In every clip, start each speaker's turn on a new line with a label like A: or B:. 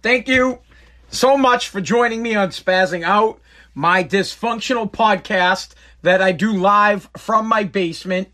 A: Thank you so much for joining me on Spazzing Out, my dysfunctional podcast that I do live from my basement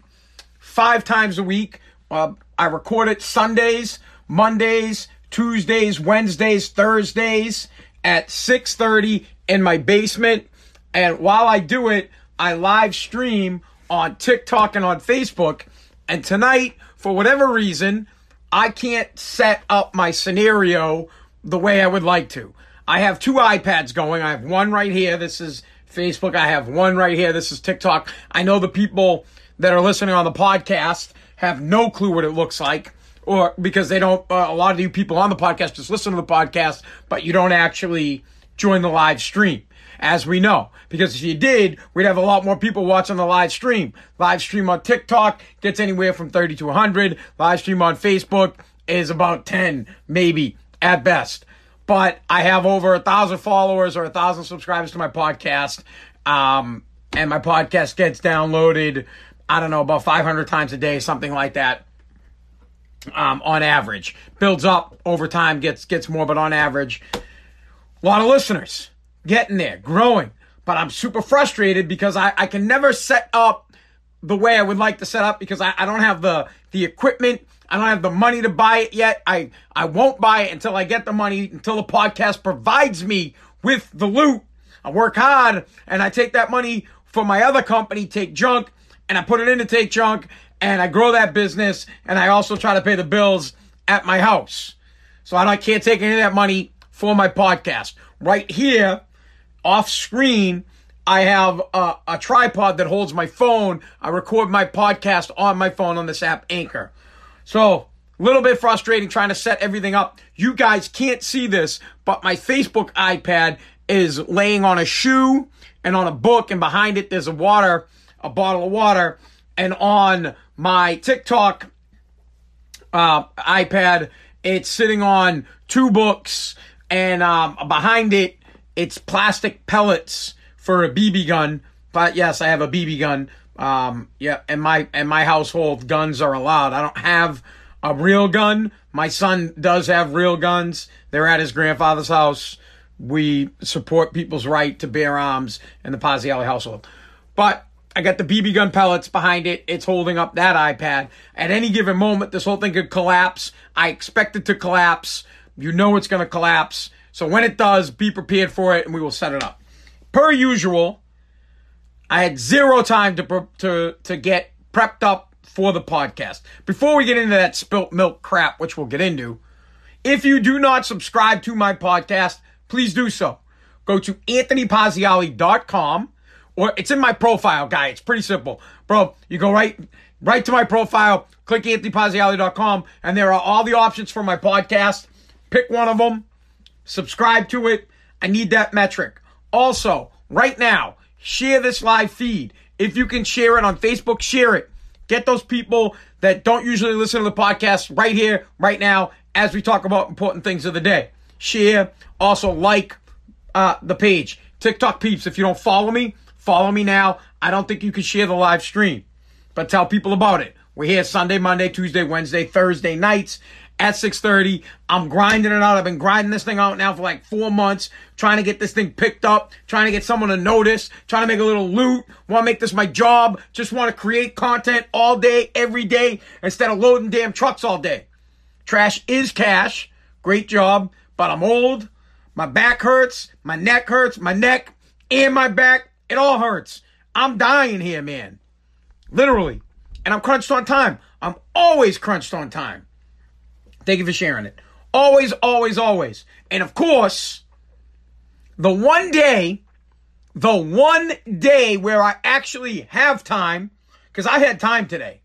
A: five times a week. Uh, I record it Sundays, Mondays, Tuesdays, Wednesdays, Thursdays at 6:30 in my basement. And while I do it, I live stream on TikTok and on Facebook. And tonight, for whatever reason, I can't set up my scenario the way I would like to. I have two iPads going. I have one right here. This is Facebook. I have one right here. This is TikTok. I know the people that are listening on the podcast have no clue what it looks like or because they don't uh, a lot of you people on the podcast just listen to the podcast but you don't actually join the live stream as we know because if you did we'd have a lot more people watching the live stream live stream on tiktok gets anywhere from 30 to 100 live stream on facebook is about 10 maybe at best but I have over a thousand followers or a thousand subscribers to my podcast. Um, and my podcast gets downloaded, I don't know, about 500 times a day, something like that. Um, on average, builds up over time, gets gets more, but on average, a lot of listeners getting there, growing. But I'm super frustrated because I, I can never set up the way I would like to set up because I, I don't have the the equipment I don't have the money to buy it yet. I, I won't buy it until I get the money, until the podcast provides me with the loot. I work hard and I take that money for my other company, Take Junk, and I put it into Take Junk and I grow that business and I also try to pay the bills at my house. So I can't take any of that money for my podcast. Right here, off screen, I have a, a tripod that holds my phone. I record my podcast on my phone on this app, Anchor. So, a little bit frustrating trying to set everything up. You guys can't see this, but my Facebook iPad is laying on a shoe and on a book, and behind it there's a water, a bottle of water, and on my TikTok uh, iPad, it's sitting on two books, and um, behind it, it's plastic pellets for a BB gun. But yes, I have a BB gun. Um, yeah, in my in my household, guns are allowed. I don't have a real gun. My son does have real guns. They're at his grandfather's house. We support people's right to bear arms in the Paziali household. But I got the BB gun pellets behind it. It's holding up that iPad. At any given moment, this whole thing could collapse. I expect it to collapse. You know it's going to collapse. So when it does, be prepared for it and we will set it up. Per usual, I had zero time to to to get prepped up for the podcast. Before we get into that spilt milk crap, which we'll get into, if you do not subscribe to my podcast, please do so. Go to anthonypaziali.com or it's in my profile, guy. It's pretty simple. Bro, you go right right to my profile, click anthonypaziali.com, and there are all the options for my podcast. Pick one of them, subscribe to it. I need that metric. Also, right now, Share this live feed. If you can share it on Facebook, share it. Get those people that don't usually listen to the podcast right here, right now, as we talk about important things of the day. Share. Also, like uh, the page. TikTok peeps, if you don't follow me, follow me now. I don't think you can share the live stream, but tell people about it. We're here Sunday, Monday, Tuesday, Wednesday, Thursday nights at 6.30. I'm grinding it out. I've been grinding this thing out now for like four months, trying to get this thing picked up, trying to get someone to notice, trying to make a little loot, want to make this my job, just want to create content all day, every day, instead of loading damn trucks all day. Trash is cash. Great job, but I'm old. My back hurts, my neck hurts, my neck and my back, it all hurts. I'm dying here, man. Literally. And I'm crunched on time. I'm always crunched on time. Thank you for sharing it. Always, always, always. And of course, the one day, the one day where I actually have time, because I had time today.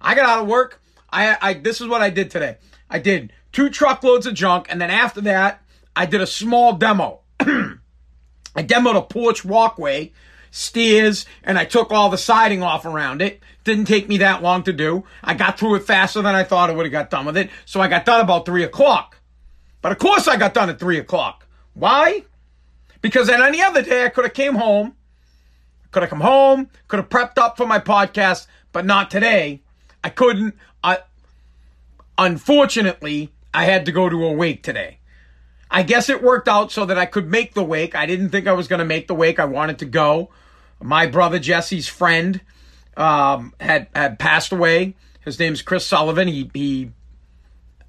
A: I got out of work. I, I this is what I did today. I did two truckloads of junk, and then after that, I did a small demo. I demoed a porch walkway, stairs, and I took all the siding off around it. Didn't take me that long to do. I got through it faster than I thought I would have got done with it. So I got done about three o'clock. But of course I got done at three o'clock. Why? Because on any other day I could have came home, could have come home, could have prepped up for my podcast, but not today. I couldn't. I unfortunately I had to go to a wake today. I guess it worked out so that I could make the wake. I didn't think I was going to make the wake. I wanted to go. My brother Jesse's friend um, had had passed away. His name's Chris Sullivan. He he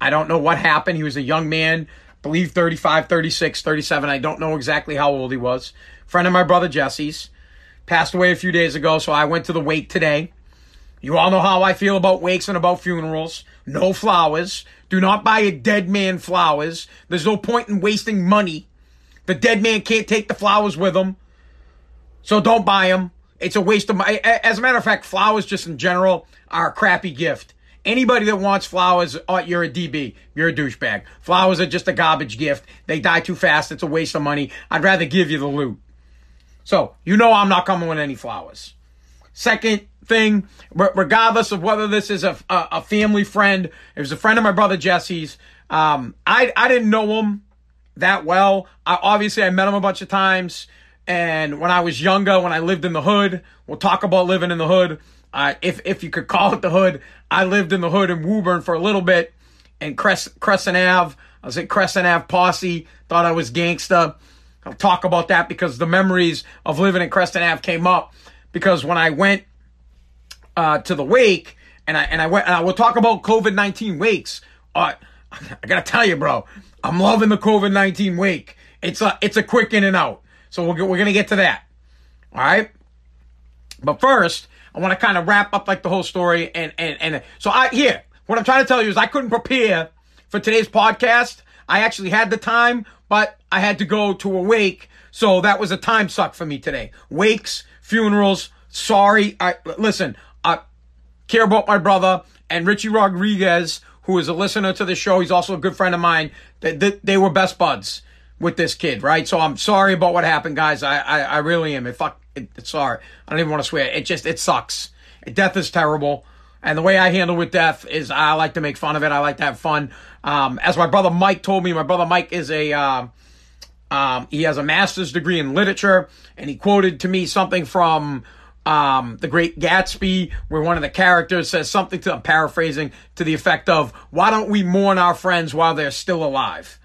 A: I don't know what happened. He was a young man, believe 35, 36, 37. I don't know exactly how old he was. Friend of my brother Jesse's. Passed away a few days ago, so I went to the wake today. You all know how I feel about wakes and about funerals. No flowers. Do not buy a dead man flowers. There's no point in wasting money. The dead man can't take the flowers with him. So don't buy them. It's a waste of money. As a matter of fact, flowers just in general are a crappy gift. Anybody that wants flowers, oh, you're a DB. You're a douchebag. Flowers are just a garbage gift. They die too fast. It's a waste of money. I'd rather give you the loot. So, you know I'm not coming with any flowers. Second thing, regardless of whether this is a, a, a family friend, it was a friend of my brother Jesse's. Um, I, I didn't know him that well. I, obviously, I met him a bunch of times. And when I was younger, when I lived in the hood, we'll talk about living in the hood. Uh, if if you could call it the hood, I lived in the hood in Woburn for a little bit, and Crescent Ave. I was at Crescent Ave Posse. Thought I was gangsta. I'll talk about that because the memories of living in Crescent Ave came up because when I went uh, to the wake and I and I went and I will talk about COVID nineteen wakes. Uh, I gotta tell you, bro, I'm loving the COVID nineteen wake. It's a it's a quick in and out. So we're we're gonna get to that. All right. But first, I want to kind of wrap up like the whole story and and and so I here what I'm trying to tell you is I couldn't prepare for today's podcast. I actually had the time, but I had to go to a wake. So that was a time suck for me today. Wakes, funerals. Sorry. I, listen, I care about my brother and Richie Rodriguez, who is a listener to the show. He's also a good friend of mine. They, they, they were best buds with this kid, right? So I'm sorry about what happened, guys. I, I, I really am. It fuck, it, sorry. I don't even want to swear. It just, it sucks. Death is terrible. And the way I handle with death is I like to make fun of it. I like to have fun. Um, as my brother Mike told me, my brother Mike is a, uh, um, he has a master's degree in literature, and he quoted to me something from um, The Great Gatsby, where one of the characters says something to, I'm paraphrasing, to the effect of, Why don't we mourn our friends while they're still alive?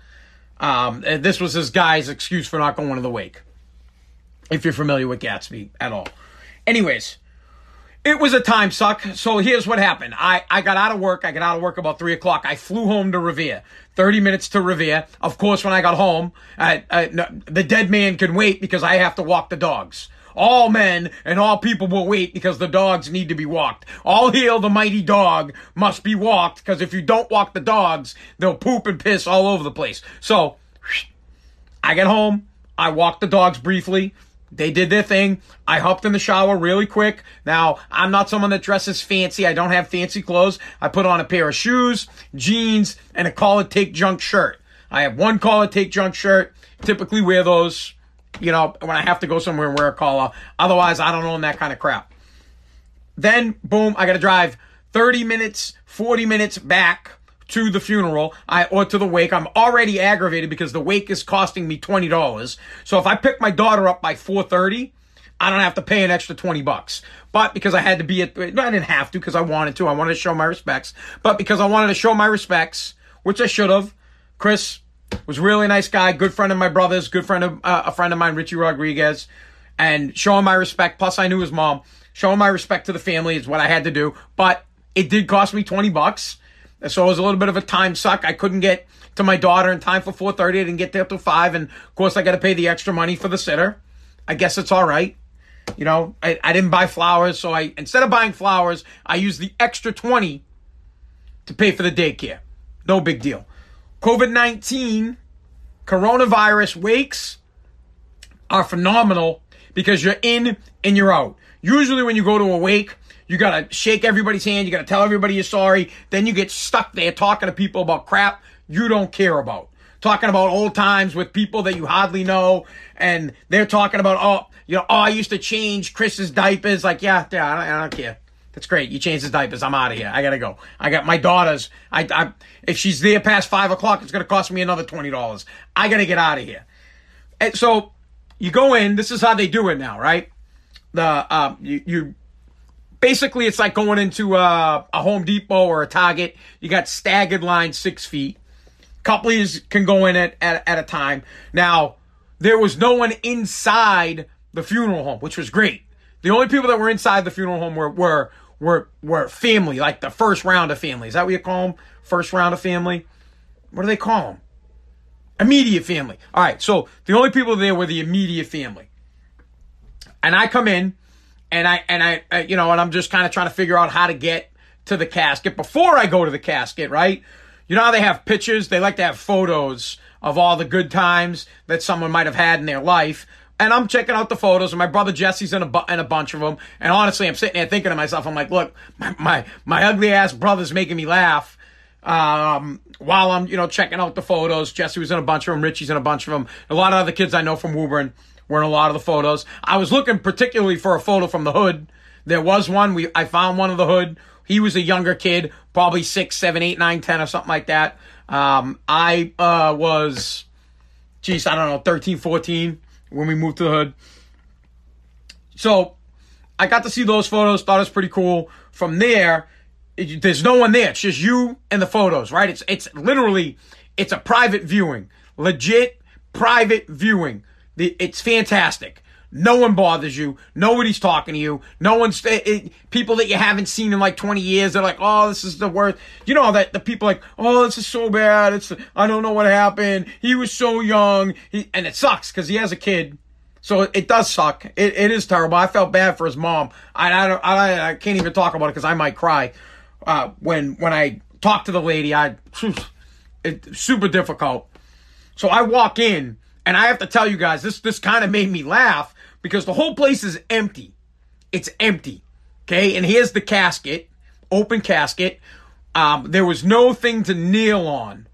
A: Um, this was this guy's excuse for not going to the wake. If you're familiar with Gatsby at all. Anyways, it was a time suck. So here's what happened. I, I got out of work. I got out of work about three o'clock. I flew home to Revere. 30 minutes to Revere. Of course, when I got home, I, I, no, the dead man can wait because I have to walk the dogs. All men and all people will wait because the dogs need to be walked. All hail the mighty dog must be walked because if you don't walk the dogs, they'll poop and piss all over the place. So, I get home. I walk the dogs briefly. They did their thing. I hopped in the shower really quick. Now, I'm not someone that dresses fancy. I don't have fancy clothes. I put on a pair of shoes, jeans, and a call it take junk shirt. I have one call it take junk shirt. Typically wear those, you know, when I have to go somewhere and wear a collar. Otherwise, I don't own that kind of crap. Then, boom, I got to drive 30 minutes, 40 minutes back to the funeral I, or to the wake. I'm already aggravated because the wake is costing me $20. So if I pick my daughter up by 430, I don't have to pay an extra 20 bucks. But because I had to be at, I didn't have to because I wanted to. I wanted to show my respects. But because I wanted to show my respects, which I should have, Chris was really nice guy, good friend of my brother's, good friend of uh, a friend of mine, Richie Rodriguez, and showing my respect. Plus, I knew his mom. Showing my respect to the family is what I had to do. But it did cost me 20 bucks. So it was a little bit of a time suck. I couldn't get to my daughter in time for 4.30. I didn't get there till 5. And, of course, I got to pay the extra money for the sitter. I guess it's all right. You know, I, I didn't buy flowers. So I instead of buying flowers, I used the extra 20 to pay for the daycare. No big deal. COVID-19, coronavirus wakes are phenomenal because you're in and you're out. Usually when you go to a wake, you gotta shake everybody's hand. You gotta tell everybody you're sorry. Then you get stuck there talking to people about crap you don't care about. Talking about old times with people that you hardly know. And they're talking about, oh, you know, oh, I used to change Chris's diapers. Like, yeah, yeah, I don't, I don't care. That's great. You changed the diapers. I'm out of here. I gotta go. I got my daughters. I, I if she's there past five o'clock, it's gonna cost me another twenty dollars. I gotta get out of here. And so you go in. This is how they do it now, right? The um, you, you basically it's like going into a, a Home Depot or a Target. You got staggered lines six feet. Couples can go in at, at, at a time. Now, there was no one inside the funeral home, which was great. The only people that were inside the funeral home were were were were family, like the first round of family. Is that what you call them? First round of family. What do they call them? Immediate family. All right. So the only people there were the immediate family. And I come in, and I and I, I you know, and I'm just kind of trying to figure out how to get to the casket before I go to the casket, right? You know how they have pictures? They like to have photos of all the good times that someone might have had in their life. And I'm checking out the photos, and my brother Jesse's in a, bu- in a bunch of them. And honestly, I'm sitting there thinking to myself, I'm like, look, my, my, my ugly ass brother's making me laugh. Um, while I'm, you know, checking out the photos, Jesse was in a bunch of them, Richie's in a bunch of them. A lot of other kids I know from Woburn were in a lot of the photos. I was looking particularly for a photo from the hood. There was one. We I found one of the hood. He was a younger kid, probably six, seven, eight, nine, ten, or something like that. Um, I uh, was, geez, I don't know, 13, 14 when we moved to the hood. So I got to see those photos, thought it was pretty cool. From there, it, there's no one there. It's just you and the photos, right? It's it's literally it's a private viewing, legit private viewing. The, it's fantastic. No one bothers you. Nobody's talking to you. No one's it, it, people that you haven't seen in like 20 years. They're like, oh, this is the worst. You know that the people like, oh, this is so bad. It's I don't know what happened. He was so young. He, and it sucks because he has a kid. So it, it does suck. It, it is terrible. I felt bad for his mom. I I don't, I, I can't even talk about it because I might cry. Uh, when when I talk to the lady, I it's super difficult. So I walk in and I have to tell you guys this this kind of made me laugh because the whole place is empty. It's empty. Okay, and here's the casket, open casket. Um, there was no thing to kneel on.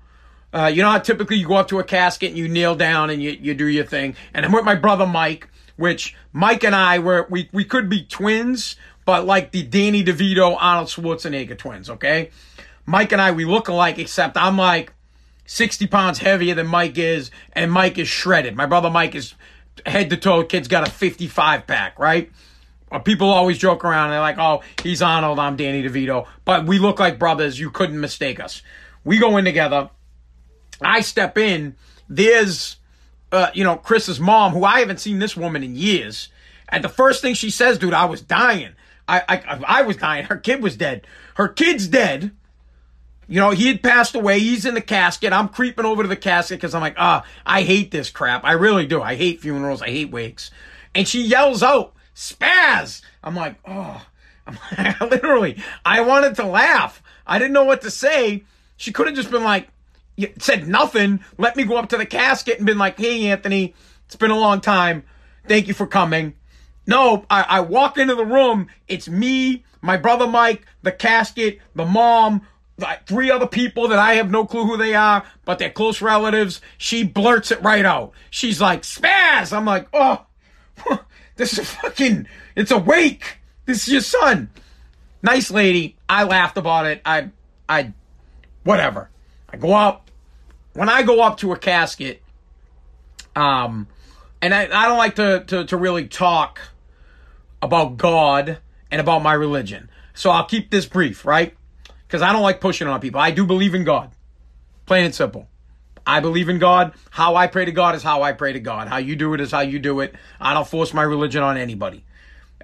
A: Uh, you know how typically you go up to a casket and you kneel down and you, you do your thing. And I'm with my brother Mike, which Mike and I were we we could be twins, but like the Danny DeVito Arnold Schwarzenegger twins. Okay, Mike and I we look alike, except I'm like 60 pounds heavier than Mike is, and Mike is shredded. My brother Mike is head to toe, kid's got a 55 pack, right? Uh, people always joke around. They're like, oh, he's Arnold, I'm Danny DeVito. But we look like brothers. You couldn't mistake us. We go in together. I step in. There's, uh, you know, Chris's mom, who I haven't seen this woman in years. And the first thing she says, dude, I was dying. I, I, I was dying. Her kid was dead. Her kid's dead. You know, he had passed away. He's in the casket. I'm creeping over to the casket because I'm like, ah, oh, I hate this crap. I really do. I hate funerals. I hate wakes. And she yells out, spaz. I'm like, oh, I'm literally, I wanted to laugh. I didn't know what to say. She could have just been like, said nothing, let me go up to the casket and been like, hey, Anthony, it's been a long time. Thank you for coming. No, I, I walk into the room. It's me, my brother Mike, the casket, the mom, like three other people that I have no clue who they are, but they're close relatives. She blurts it right out. She's like, spaz. I'm like, oh, this is fucking, it's a wake. This is your son. Nice lady. I laughed about it. I, I, whatever. I go up. When I go up to a casket, um, and I, I don't like to, to, to really talk about God and about my religion. So I'll keep this brief, right? Because I don't like pushing on people. I do believe in God. Plain and simple. I believe in God. How I pray to God is how I pray to God. How you do it is how you do it. I don't force my religion on anybody.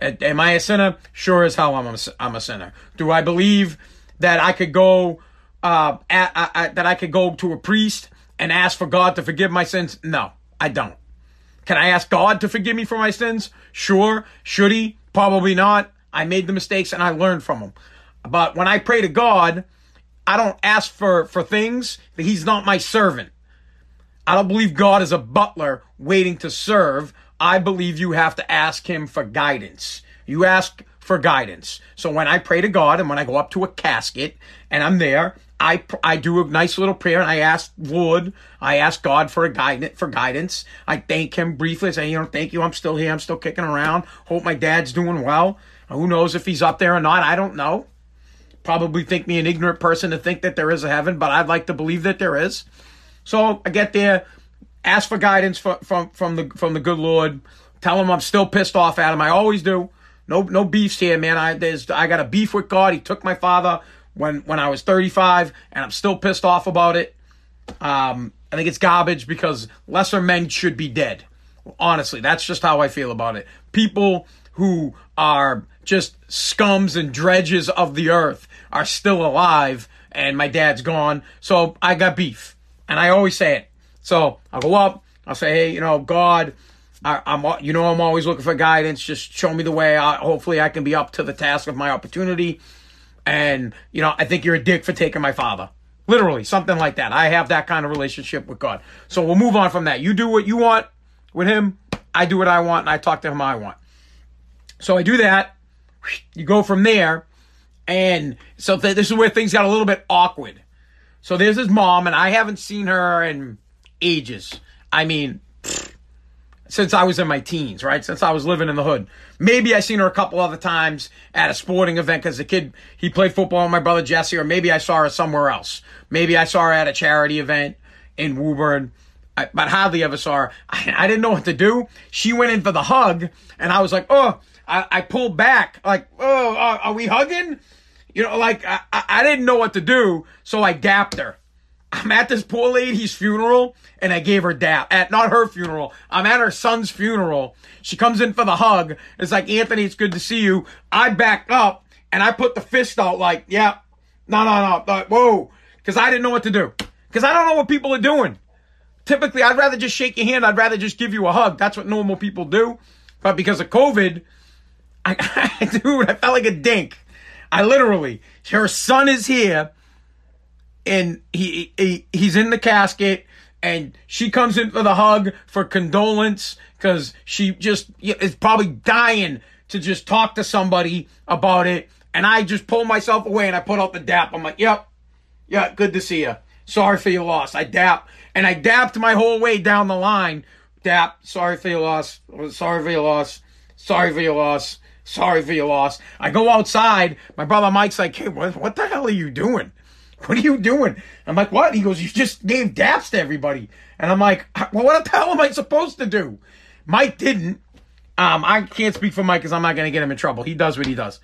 A: Am I a sinner? Sure as hell I'm a, I'm a sinner. Do I believe that I could go uh, at, at, that I could go to a priest and ask for God to forgive my sins? No, I don't. Can I ask God to forgive me for my sins? Sure. Should he? Probably not. I made the mistakes and I learned from them. But when I pray to God, I don't ask for, for things. He's not my servant. I don't believe God is a butler waiting to serve. I believe you have to ask him for guidance. You ask for guidance. So when I pray to God and when I go up to a casket and I'm there, I, I do a nice little prayer and I ask Lord, I ask God for a guidance, for guidance. I thank him briefly. I say, you know, thank you. I'm still here. I'm still kicking around. Hope my dad's doing well. Who knows if he's up there or not? I don't know probably think me an ignorant person to think that there is a heaven, but I'd like to believe that there is. So I get there, ask for guidance from from, from the from the good Lord. Tell him I'm still pissed off at him. I always do. No no beefs here, man. I there's I got a beef with God. He took my father when when I was 35, and I'm still pissed off about it. Um, I think it's garbage because lesser men should be dead. Honestly, that's just how I feel about it. People who are just scums and dredges of the earth are still alive, and my dad's gone. So I got beef, and I always say it. So I'll go up. I'll say, hey, you know, God, I, am you know, I'm always looking for guidance. Just show me the way. I, hopefully, I can be up to the task of my opportunity. And you know, I think you're a dick for taking my father. Literally, something like that. I have that kind of relationship with God. So we'll move on from that. You do what you want with him. I do what I want, and I talk to him I want. So I do that. You go from there, and so th- this is where things got a little bit awkward. So there's his mom, and I haven't seen her in ages. I mean, since I was in my teens, right? Since I was living in the hood. Maybe I seen her a couple other times at a sporting event because the kid he played football with my brother Jesse, or maybe I saw her somewhere else. Maybe I saw her at a charity event in Woburn. I, but hardly ever saw her. I, I, didn't know what to do. She went in for the hug, and I was like, oh, I, I pulled back, like, oh, uh, are we hugging? You know, like I, I didn't know what to do, so I dapped her. I'm at this poor lady's funeral and I gave her dap at not her funeral. I'm at her son's funeral. She comes in for the hug. It's like, Anthony, it's good to see you. I backed up and I put the fist out like, yeah, no, no, no, like, whoa. Cause I didn't know what to do. Cause I don't know what people are doing. Typically, I'd rather just shake your hand. I'd rather just give you a hug. That's what normal people do. But because of COVID, I, dude, I felt like a dink. I literally, her son is here and he, he he's in the casket and she comes in for the hug for condolence because she just is probably dying to just talk to somebody about it. And I just pull myself away and I put out the dap. I'm like, yep, yeah, good to see you. Sorry for your loss. I dap and I dapped my whole way down the line. Dap, sorry for your loss. Sorry for your loss. Sorry for your loss. Sorry for your loss. I go outside. My brother Mike's like, hey, what, what the hell are you doing? What are you doing? I'm like, what? He goes, you just gave daps to everybody. And I'm like, well, what the hell am I supposed to do? Mike didn't. Um, I can't speak for Mike because I'm not going to get him in trouble. He does what he does.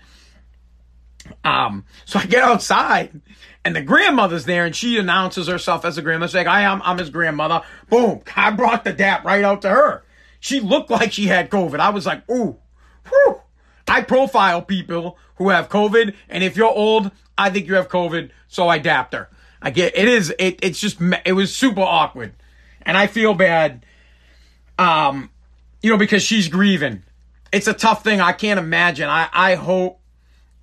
A: Um, so I get outside and the grandmother's there and she announces herself as a grandmother. She's like, I am, I'm his grandmother. Boom. I brought the dap right out to her. She looked like she had COVID. I was like, ooh, whew. I profile people who have COVID. And if you're old, I think you have COVID, so I dapped her. I get it is it it's just it was super awkward, and I feel bad. Um, you know because she's grieving. It's a tough thing. I can't imagine. I I hope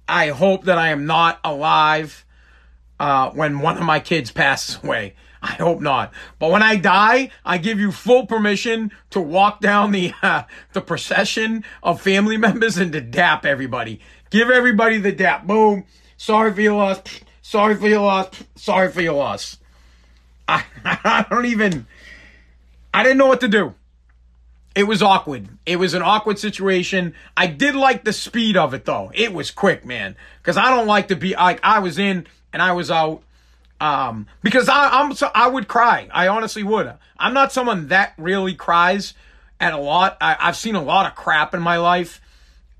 A: I hope that I am not alive uh, when one of my kids passes away. I hope not. But when I die, I give you full permission to walk down the uh, the procession of family members and to dap everybody. Give everybody the dap. Boom. Sorry for your loss. Sorry for your loss. Sorry for your loss. I, I don't even. I didn't know what to do. It was awkward. It was an awkward situation. I did like the speed of it though. It was quick, man. Because I don't like to be like I was in and I was out. Um, because I, I'm so I would cry. I honestly would. I'm not someone that really cries at a lot. I, I've seen a lot of crap in my life.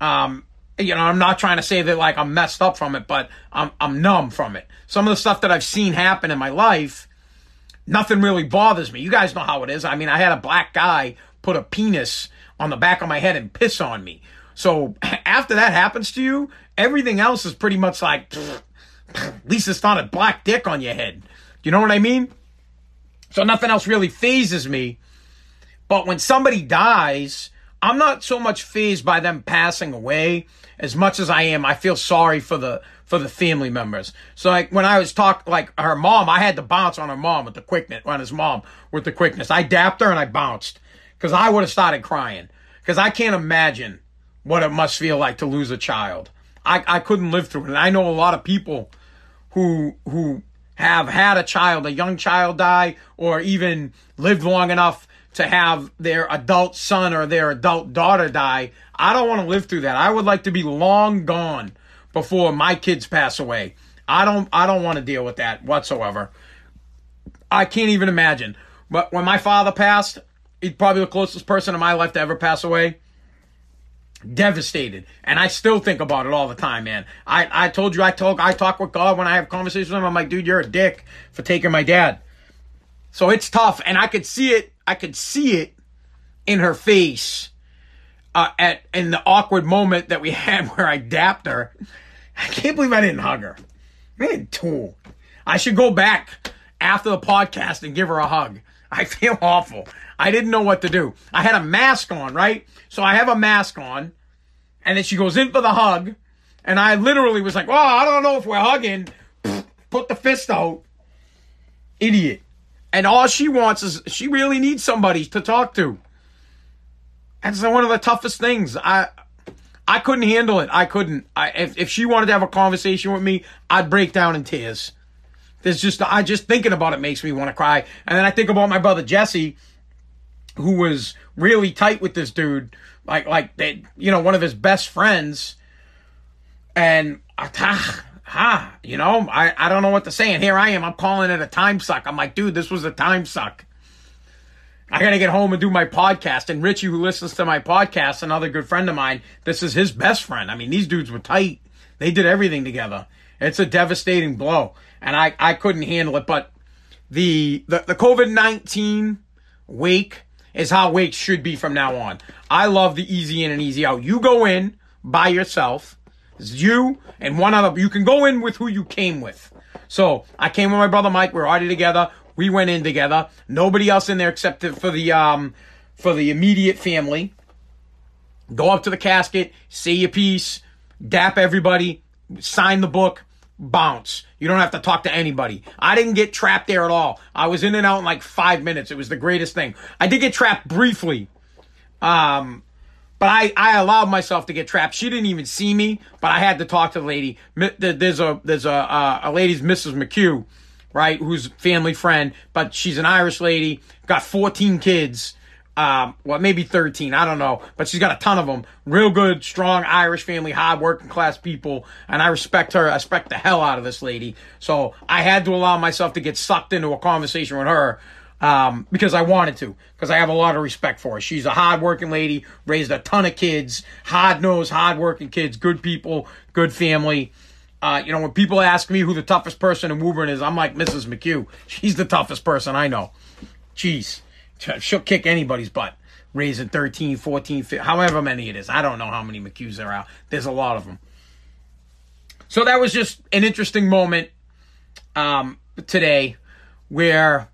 A: Um, you know, I'm not trying to say that like I'm messed up from it, but I'm I'm numb from it. Some of the stuff that I've seen happen in my life, nothing really bothers me. You guys know how it is. I mean, I had a black guy put a penis on the back of my head and piss on me. So after that happens to you, everything else is pretty much like at least it's not a black dick on your head. You know what I mean? So nothing else really phases me. But when somebody dies, I'm not so much phased by them passing away as much as I am. I feel sorry for the for the family members. So like when I was talking, like her mom, I had to bounce on her mom with the quickness, on his mom with the quickness. I dapped her and I bounced because I would have started crying because I can't imagine what it must feel like to lose a child. I, I couldn't live through it. And I know a lot of people who who have had a child, a young child die, or even lived long enough to have their adult son or their adult daughter die. I don't want to live through that. I would like to be long gone before my kids pass away. I don't I don't want to deal with that whatsoever. I can't even imagine. But when my father passed, he's probably the closest person in my life to ever pass away. Devastated. And I still think about it all the time, man. I, I told you I talk I talk with God when I have conversations with him. I'm like, dude, you're a dick for taking my dad. So it's tough. And I could see it. I could see it in her face uh, at in the awkward moment that we had where I dapped her. I can't believe I didn't hug her. Man, tool. I should go back after the podcast and give her a hug. I feel awful. I didn't know what to do. I had a mask on, right? So I have a mask on, and then she goes in for the hug, and I literally was like, "Oh, I don't know if we're hugging." Put the fist out, idiot. And all she wants is she really needs somebody to talk to. That's one of the toughest things. I I couldn't handle it. I couldn't. I, if, if she wanted to have a conversation with me, I'd break down in tears. There's just, I just thinking about it makes me want to cry. And then I think about my brother Jesse, who was really tight with this dude, like, like they, you know, one of his best friends. And, ah, ah, you know, I, I don't know what to say. And here I am, I'm calling it a time suck. I'm like, dude, this was a time suck. I got to get home and do my podcast. And Richie, who listens to my podcast, another good friend of mine, this is his best friend. I mean, these dudes were tight. They did everything together. It's a devastating blow. And I, I couldn't handle it. But the, the, the COVID 19 wake is how wakes should be from now on. I love the easy in and easy out. You go in by yourself. It's you and one other. You can go in with who you came with. So I came with my brother Mike. We're already together. We went in together. Nobody else in there except for the um for the immediate family. Go up to the casket, say your piece, dap everybody, sign the book, bounce. You don't have to talk to anybody. I didn't get trapped there at all. I was in and out in like five minutes. It was the greatest thing. I did get trapped briefly. Um, but I, I allowed myself to get trapped. She didn't even see me, but I had to talk to the lady. There's a, there's a, uh, a lady's Mrs. McHugh right? Who's family friend, but she's an Irish lady, got 14 kids. Um, well, maybe 13, I don't know, but she's got a ton of them. Real good, strong Irish family, hard working class people, and I respect her. I respect the hell out of this lady. So I had to allow myself to get sucked into a conversation with her um, because I wanted to, because I have a lot of respect for her. She's a hardworking lady, raised a ton of kids, hard nosed, hardworking kids, good people, good family. Uh, you know, when people ask me who the toughest person in Woburn is, I'm like Mrs. McHugh. She's the toughest person I know. Jeez. She'll kick anybody's butt. Raising 13, 14, 15, however many it is. I don't know how many McHughs there are. There's a lot of them. So that was just an interesting moment um, today where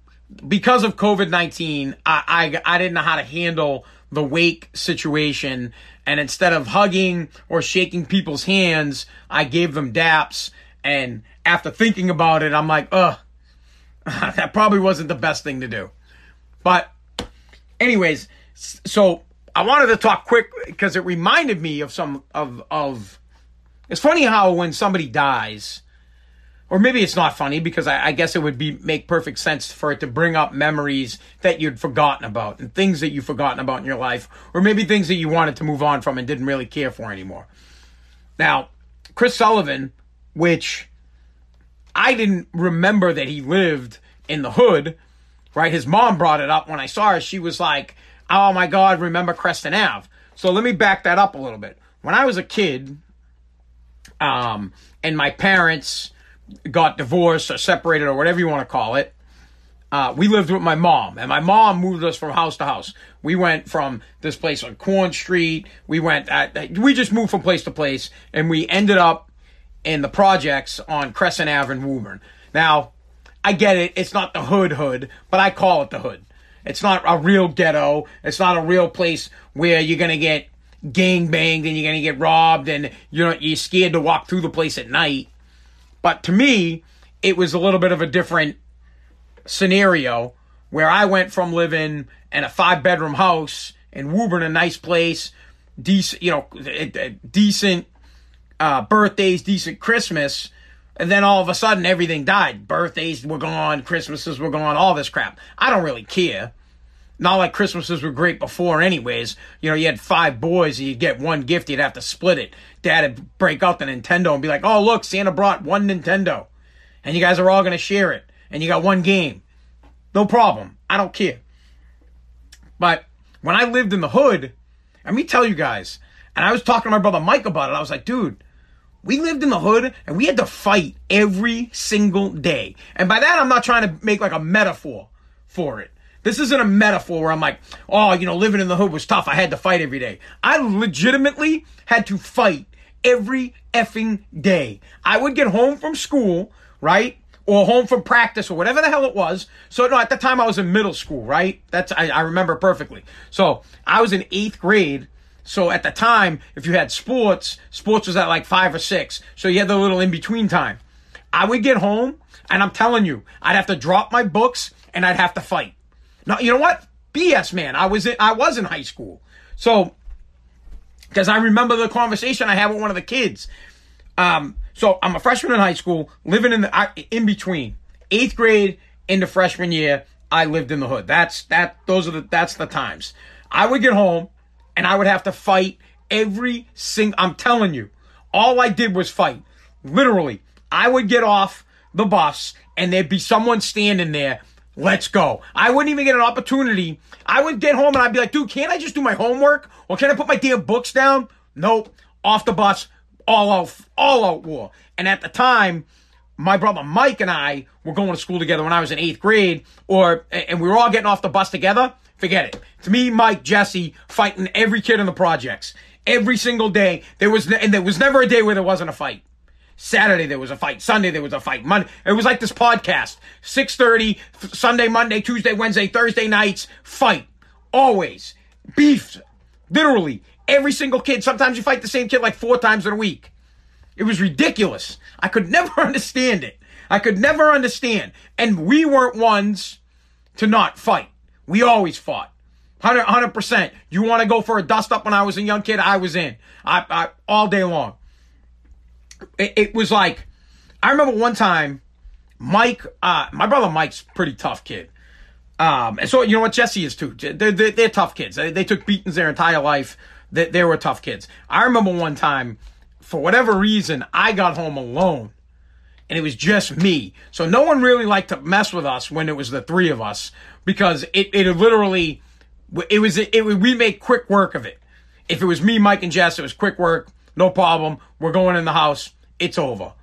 A: because of COVID 19, I, I, I didn't know how to handle the wake situation. And instead of hugging or shaking people's hands, I gave them daps. And after thinking about it, I'm like, ugh, that probably wasn't the best thing to do. But, anyways, so I wanted to talk quick because it reminded me of some of of. It's funny how when somebody dies, or maybe it's not funny because I, I, guess it would be make perfect sense for it to bring up memories that you'd forgotten about and things that you've forgotten about in your life, or maybe things that you wanted to move on from and didn't really care for anymore. Now, Chris Sullivan, which I didn't remember that he lived in the hood, right? His mom brought it up when I saw her. She was like, "Oh my God, remember Crescent Ave?" So let me back that up a little bit. When I was a kid, um, and my parents got divorced or separated or whatever you want to call it. Uh, we lived with my mom, and my mom moved us from house to house. We went from this place on Corn Street. We went at, we just moved from place to place, and we ended up in the projects on Crescent Ave in Woburn. Now, I get it; it's not the hood hood, but I call it the hood. It's not a real ghetto. It's not a real place where you're gonna get gang banged and you're gonna get robbed, and you know you're scared to walk through the place at night. But to me, it was a little bit of a different scenario where I went from living in a five bedroom house in Woburn, a nice place, decent, you know, decent uh, birthdays, decent Christmas, and then all of a sudden everything died. Birthdays were gone, Christmases were gone, all this crap. I don't really care. Not like Christmases were great before, anyways. You know, you had five boys, and you'd get one gift, you'd have to split it. Dad would break out the Nintendo and be like, oh, look, Santa brought one Nintendo. And you guys are all going to share it. And you got one game. No problem. I don't care. But when I lived in the hood, let me tell you guys, and I was talking to my brother Mike about it, I was like, dude, we lived in the hood and we had to fight every single day. And by that, I'm not trying to make like a metaphor for it. This isn't a metaphor where I'm like, oh, you know, living in the hood was tough. I had to fight every day. I legitimately had to fight every effing day. I would get home from school, right? Or home from practice or whatever the hell it was. So no, at the time I was in middle school, right? That's I, I remember perfectly. So I was in eighth grade. So at the time, if you had sports, sports was at like five or six. So you had the little in between time. I would get home and I'm telling you, I'd have to drop my books and I'd have to fight. Now, you know what? BS, man. I was in, I was in high school. So, because I remember the conversation I had with one of the kids. Um, so I'm a freshman in high school, living in the in between eighth grade into freshman year. I lived in the hood. That's that. Those are the that's the times. I would get home and I would have to fight every single. I'm telling you, all I did was fight. Literally, I would get off the bus and there'd be someone standing there Let's go. I wouldn't even get an opportunity. I would get home and I'd be like, dude, can't I just do my homework? Or can I put my damn books down? Nope. Off the bus, all out, all out war. And at the time, my brother Mike and I were going to school together when I was in eighth grade, or and we were all getting off the bus together. Forget it. To me, Mike, Jesse, fighting every kid in the projects every single day. There was and there was never a day where there wasn't a fight. Saturday there was a fight. Sunday there was a fight. Monday it was like this podcast. 6:30 Sunday, Monday, Tuesday, Wednesday, Thursday nights fight. Always beef. Literally every single kid. Sometimes you fight the same kid like four times in a week. It was ridiculous. I could never understand it. I could never understand. And we weren't ones to not fight. We always fought. 100 percent. You want to go for a dust up when I was a young kid? I was in. I, I all day long it, it was like I remember one time, Mike, uh, my brother Mike's pretty tough kid. Um, and so you know what Jesse is too. They're, they're, they're tough kids. They, they, took beatings their entire life. They, they were tough kids. I remember one time, for whatever reason, I got home alone, and it was just me. So no one really liked to mess with us when it was the three of us because it it literally it was it, it we made quick work of it. If it was me, Mike, and Jess, it was quick work. No problem. We're going in the house. It's over.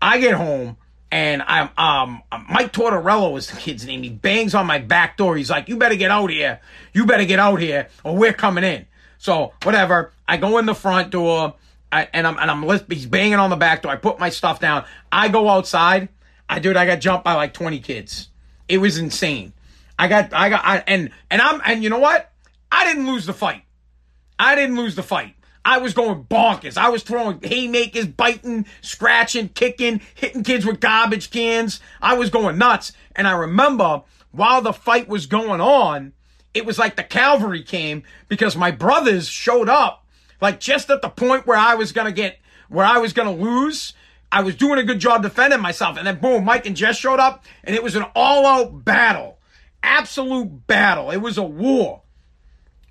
A: I get home and I'm um Mike Tortorello is the kid's name. He bangs on my back door. He's like, "You better get out here. You better get out here, or we're coming in." So whatever. I go in the front door, I, and I'm and I'm he's banging on the back door. I put my stuff down. I go outside. I dude, I got jumped by like 20 kids. It was insane. I got I got I, and and I'm and you know what? I didn't lose the fight. I didn't lose the fight. I was going bonkers. I was throwing haymakers, biting, scratching, kicking, hitting kids with garbage cans. I was going nuts. And I remember while the fight was going on, it was like the cavalry came because my brothers showed up like just at the point where I was going to get, where I was going to lose. I was doing a good job defending myself. And then boom, Mike and Jess showed up and it was an all out battle. Absolute battle. It was a war.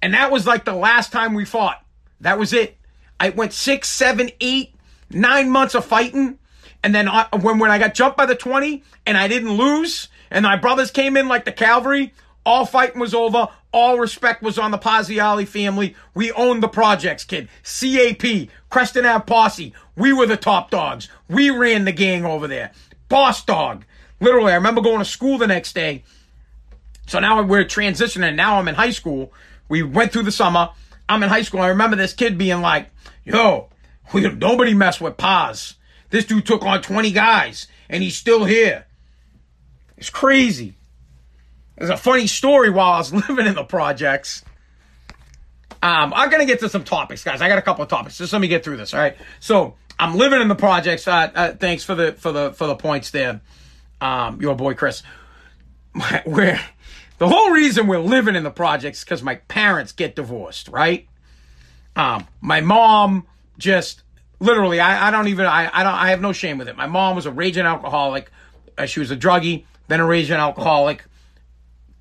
A: And that was like the last time we fought. That was it. I went six, seven, eight, nine months of fighting. And then I, when, when I got jumped by the 20 and I didn't lose and my brothers came in like the cavalry, all fighting was over. All respect was on the Paziali family. We owned the projects, kid. CAP, Crescent Ave Posse. We were the top dogs. We ran the gang over there. Boss dog. Literally, I remember going to school the next day. So now we're transitioning. Now I'm in high school. We went through the summer. I'm in high school. I remember this kid being like, yo, we, nobody mess with Paz. This dude took on 20 guys and he's still here. It's crazy. There's a funny story while I was living in the projects. Um, I'm gonna get to some topics, guys. I got a couple of topics. Just let me get through this. All right. So I'm living in the projects. Uh, uh, thanks for the for the for the points there, um, your boy Chris. Where the whole reason we're living in the projects because my parents get divorced, right? Um, my mom just literally, I, I don't even, I, I don't, I have no shame with it. My mom was a raging alcoholic. Uh, she was a druggie, then a raging alcoholic.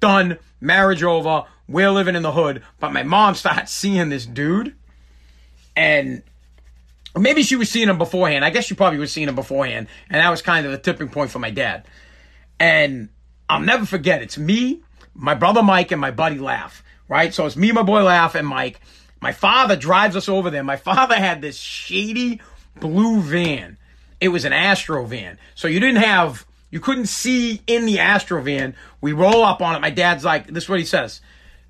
A: Done. Marriage over. We're living in the hood. But my mom started seeing this dude, and maybe she was seeing him beforehand. I guess she probably was seeing him beforehand, and that was kind of the tipping point for my dad. And I'll never forget. It's me my brother Mike and my buddy Laugh, right? So it's me, my boy Laugh, and Mike. My father drives us over there. My father had this shady blue van. It was an Astro van. So you didn't have You couldn't see in the Astro van. We roll up on it. My dad's like, this is what he says.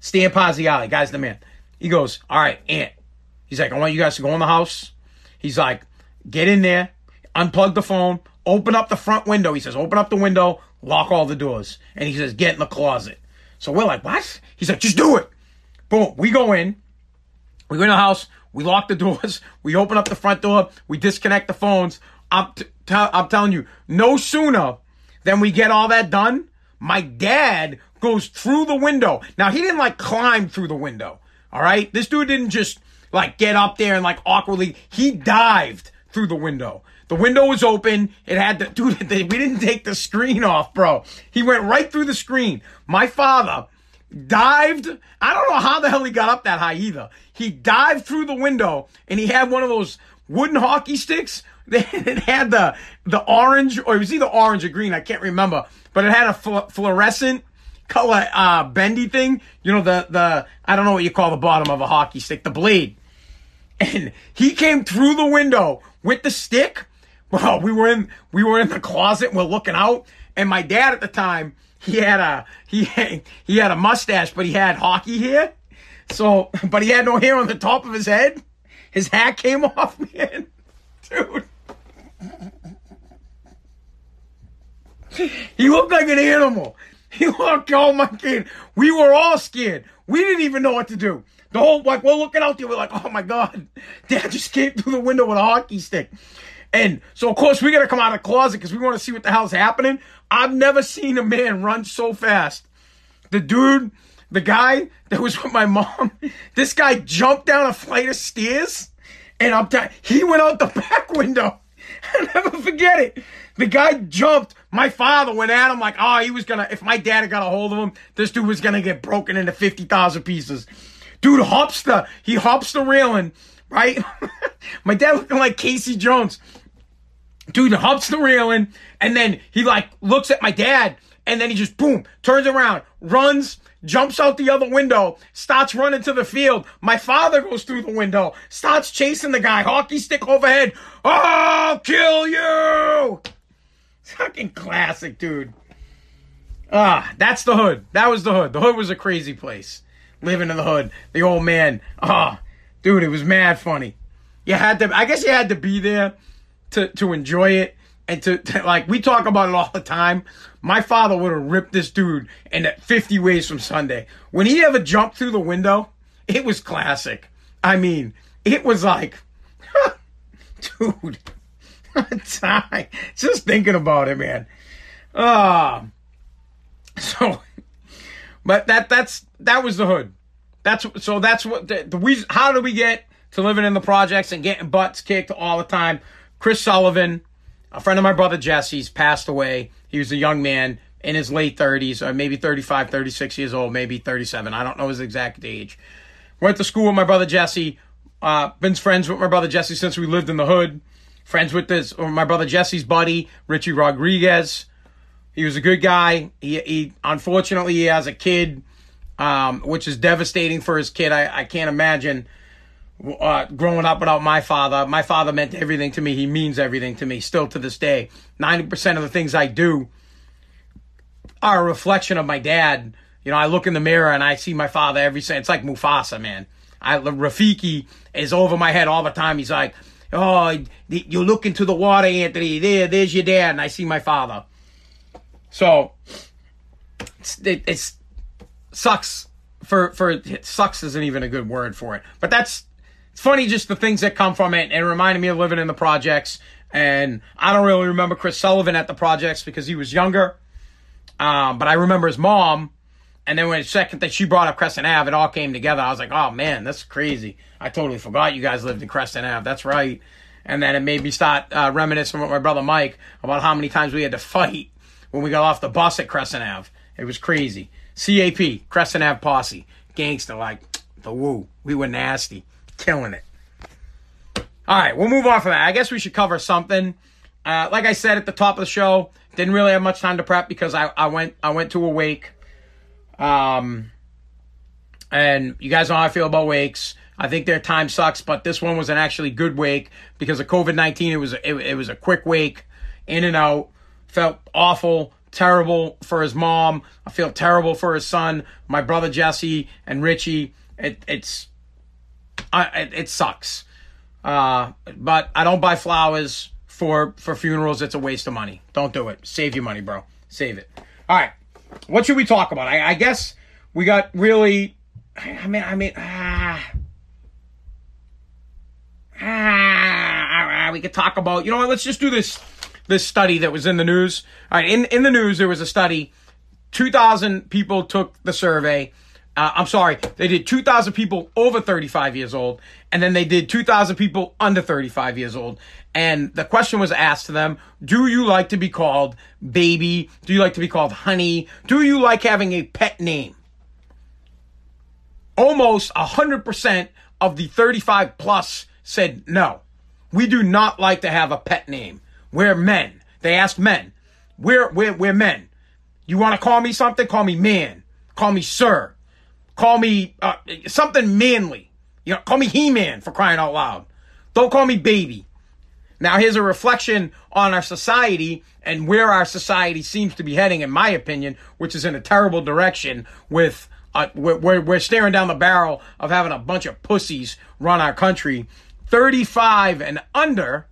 A: Stan Paziali, guy's the man. He goes, all right, Aunt. He's like, I want you guys to go in the house. He's like, get in there, unplug the phone, open up the front window. He says, open up the window, lock all the doors. And he says, get in the closet. So we're like, what? He's like, just do it. Boom. We go in. We go in the house. We lock the doors. We open up the front door. We disconnect the phones. I'm, t- t- I'm telling you, no sooner than we get all that done, my dad goes through the window. Now, he didn't like climb through the window. All right. This dude didn't just like get up there and like awkwardly. He dived through the window. The window was open. It had the dude. we didn't take the screen off, bro. He went right through the screen. My father dived. I don't know how the hell he got up that high either. He dived through the window and he had one of those wooden hockey sticks. It had the the orange, or it was either orange or green. I can't remember, but it had a fl- fluorescent color uh, bendy thing. You know the the I don't know what you call the bottom of a hockey stick, the blade. And he came through the window with the stick. Well, we were in we were in the closet. We're looking out, and my dad at the time he had a he had, he had a mustache, but he had hockey hair. So, but he had no hair on the top of his head. His hat came off, man, dude. He looked like an animal. He looked, oh my kid. We were all scared. We didn't even know what to do. The whole, like, we're looking out there. We're like, oh my God. Dad just came through the window with a hockey stick. And so, of course, we got to come out of the closet because we want to see what the hell's happening. I've never seen a man run so fast. The dude, the guy that was with my mom, this guy jumped down a flight of stairs and I'm t- he went out the back window. I'll never forget it. The guy jumped. My father went at him like, oh, he was gonna, if my dad had got a hold of him, this dude was gonna get broken into 50,000 pieces. Dude hops the, he hops the railing, right? my dad looking like Casey Jones. Dude hops the railing, and then he like looks at my dad, and then he just boom, turns around, runs, jumps out the other window, starts running to the field. My father goes through the window, starts chasing the guy, hockey stick overhead. I'll kill you! Fucking classic, dude. Ah, that's the hood. That was the hood. The hood was a crazy place. Living in the hood. The old man. Ah, dude, it was mad funny. You had to, I guess you had to be there to, to enjoy it and to, to, like we talk about it all the time. My father would have ripped this dude in 50 ways from Sunday. When he ever jumped through the window, it was classic. I mean, it was like, dude, time. Just thinking about it, man. Ah, uh, so, but that that's that was the hood. That's so that's what the, the we. How do we get to living in the projects and getting butts kicked all the time? Chris Sullivan, a friend of my brother Jesse's, passed away. He was a young man in his late 30s, or maybe 35, 36 years old, maybe 37. I don't know his exact age. Went to school with my brother Jesse. Uh, been friends with my brother Jesse since we lived in the hood. Friends with this, or my brother Jesse's buddy, Richie Rodriguez. He was a good guy. He, he unfortunately he has a kid, um, which is devastating for his kid. I, I can't imagine uh, growing up without my father. My father meant everything to me. He means everything to me still to this day. 90% of the things I do are a reflection of my dad. You know, I look in the mirror and I see my father every day. It's like Mufasa, man. I, Rafiki is over my head all the time. He's like, oh, you look into the water, Anthony. There, there's your dad. And I see my father. So, it's, it's, sucks for, for, sucks isn't even a good word for it. But that's, it's funny just the things that come from it. And it reminded me of living in the projects. And I don't really remember Chris Sullivan at the projects because he was younger. Um, but I remember his mom. And then when the second that she brought up Crescent Ave, it all came together. I was like, oh man, that's crazy. I totally forgot you guys lived in Crescent Ave. That's right. And then it made me start uh, reminiscing with my brother Mike about how many times we had to fight when we got off the bus at Crescent Ave. It was crazy. CAP, Crescent Ave Posse, gangster like the woo. We were nasty killing it. All right, we'll move on from that. I guess we should cover something. Uh, like I said at the top of the show, didn't really have much time to prep because I, I went I went to a wake. Um, and you guys know how I feel about wakes. I think their time sucks, but this one was an actually good wake because of COVID nineteen. It was it, it was a quick wake, in and out. Felt awful, terrible for his mom. I feel terrible for his son, my brother Jesse and Richie. It, it's, I, it, it sucks. Uh, but I don't buy flowers for for funerals. It's a waste of money. Don't do it. Save your money, bro. Save it. All right. What should we talk about? I, I guess we got really. I mean, I mean, ah, ah, we could talk about. You know what? Let's just do this. This study that was in the news. All right, in in the news there was a study. Two thousand people took the survey. Uh, I'm sorry, they did 2,000 people over 35 years old, and then they did 2,000 people under 35 years old. And the question was asked to them Do you like to be called baby? Do you like to be called honey? Do you like having a pet name? Almost 100% of the 35 plus said no. We do not like to have a pet name. We're men. They asked men. We're, we're, we're men. You want to call me something? Call me man. Call me sir. Call me uh, something manly. You know, call me He-Man for crying out loud. Don't call me baby. Now here's a reflection on our society and where our society seems to be heading, in my opinion, which is in a terrible direction. With uh, we're, we're staring down the barrel of having a bunch of pussies run our country. 35 and under,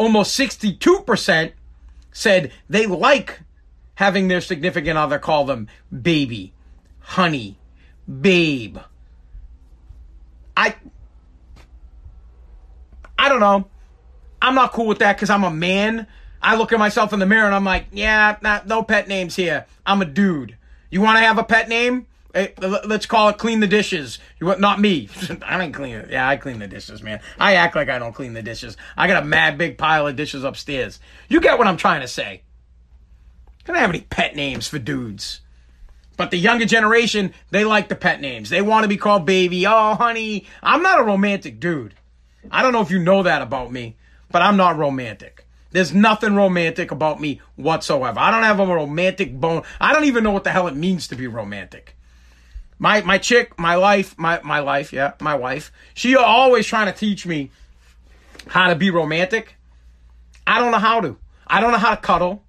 A: almost 62% said they like having their significant other call them baby, honey, babe. I I don't know. I'm not cool with that because I'm a man. I look at myself in the mirror and I'm like, yeah, not, no pet names here. I'm a dude. You want to have a pet name? Hey, let's call it clean the dishes. You want not me? I don't clean it. Yeah, I clean the dishes, man. I act like I don't clean the dishes. I got a mad big pile of dishes upstairs. You get what I'm trying to say? I don't have any pet names for dudes. But the younger generation, they like the pet names. They want to be called baby. Oh, honey. I'm not a romantic dude. I don't know if you know that about me, but I'm not romantic. There's nothing romantic about me whatsoever. I don't have a romantic bone. I don't even know what the hell it means to be romantic. My my chick, my life, my my life, yeah, my wife. She always trying to teach me how to be romantic. I don't know how to. I don't know how to cuddle.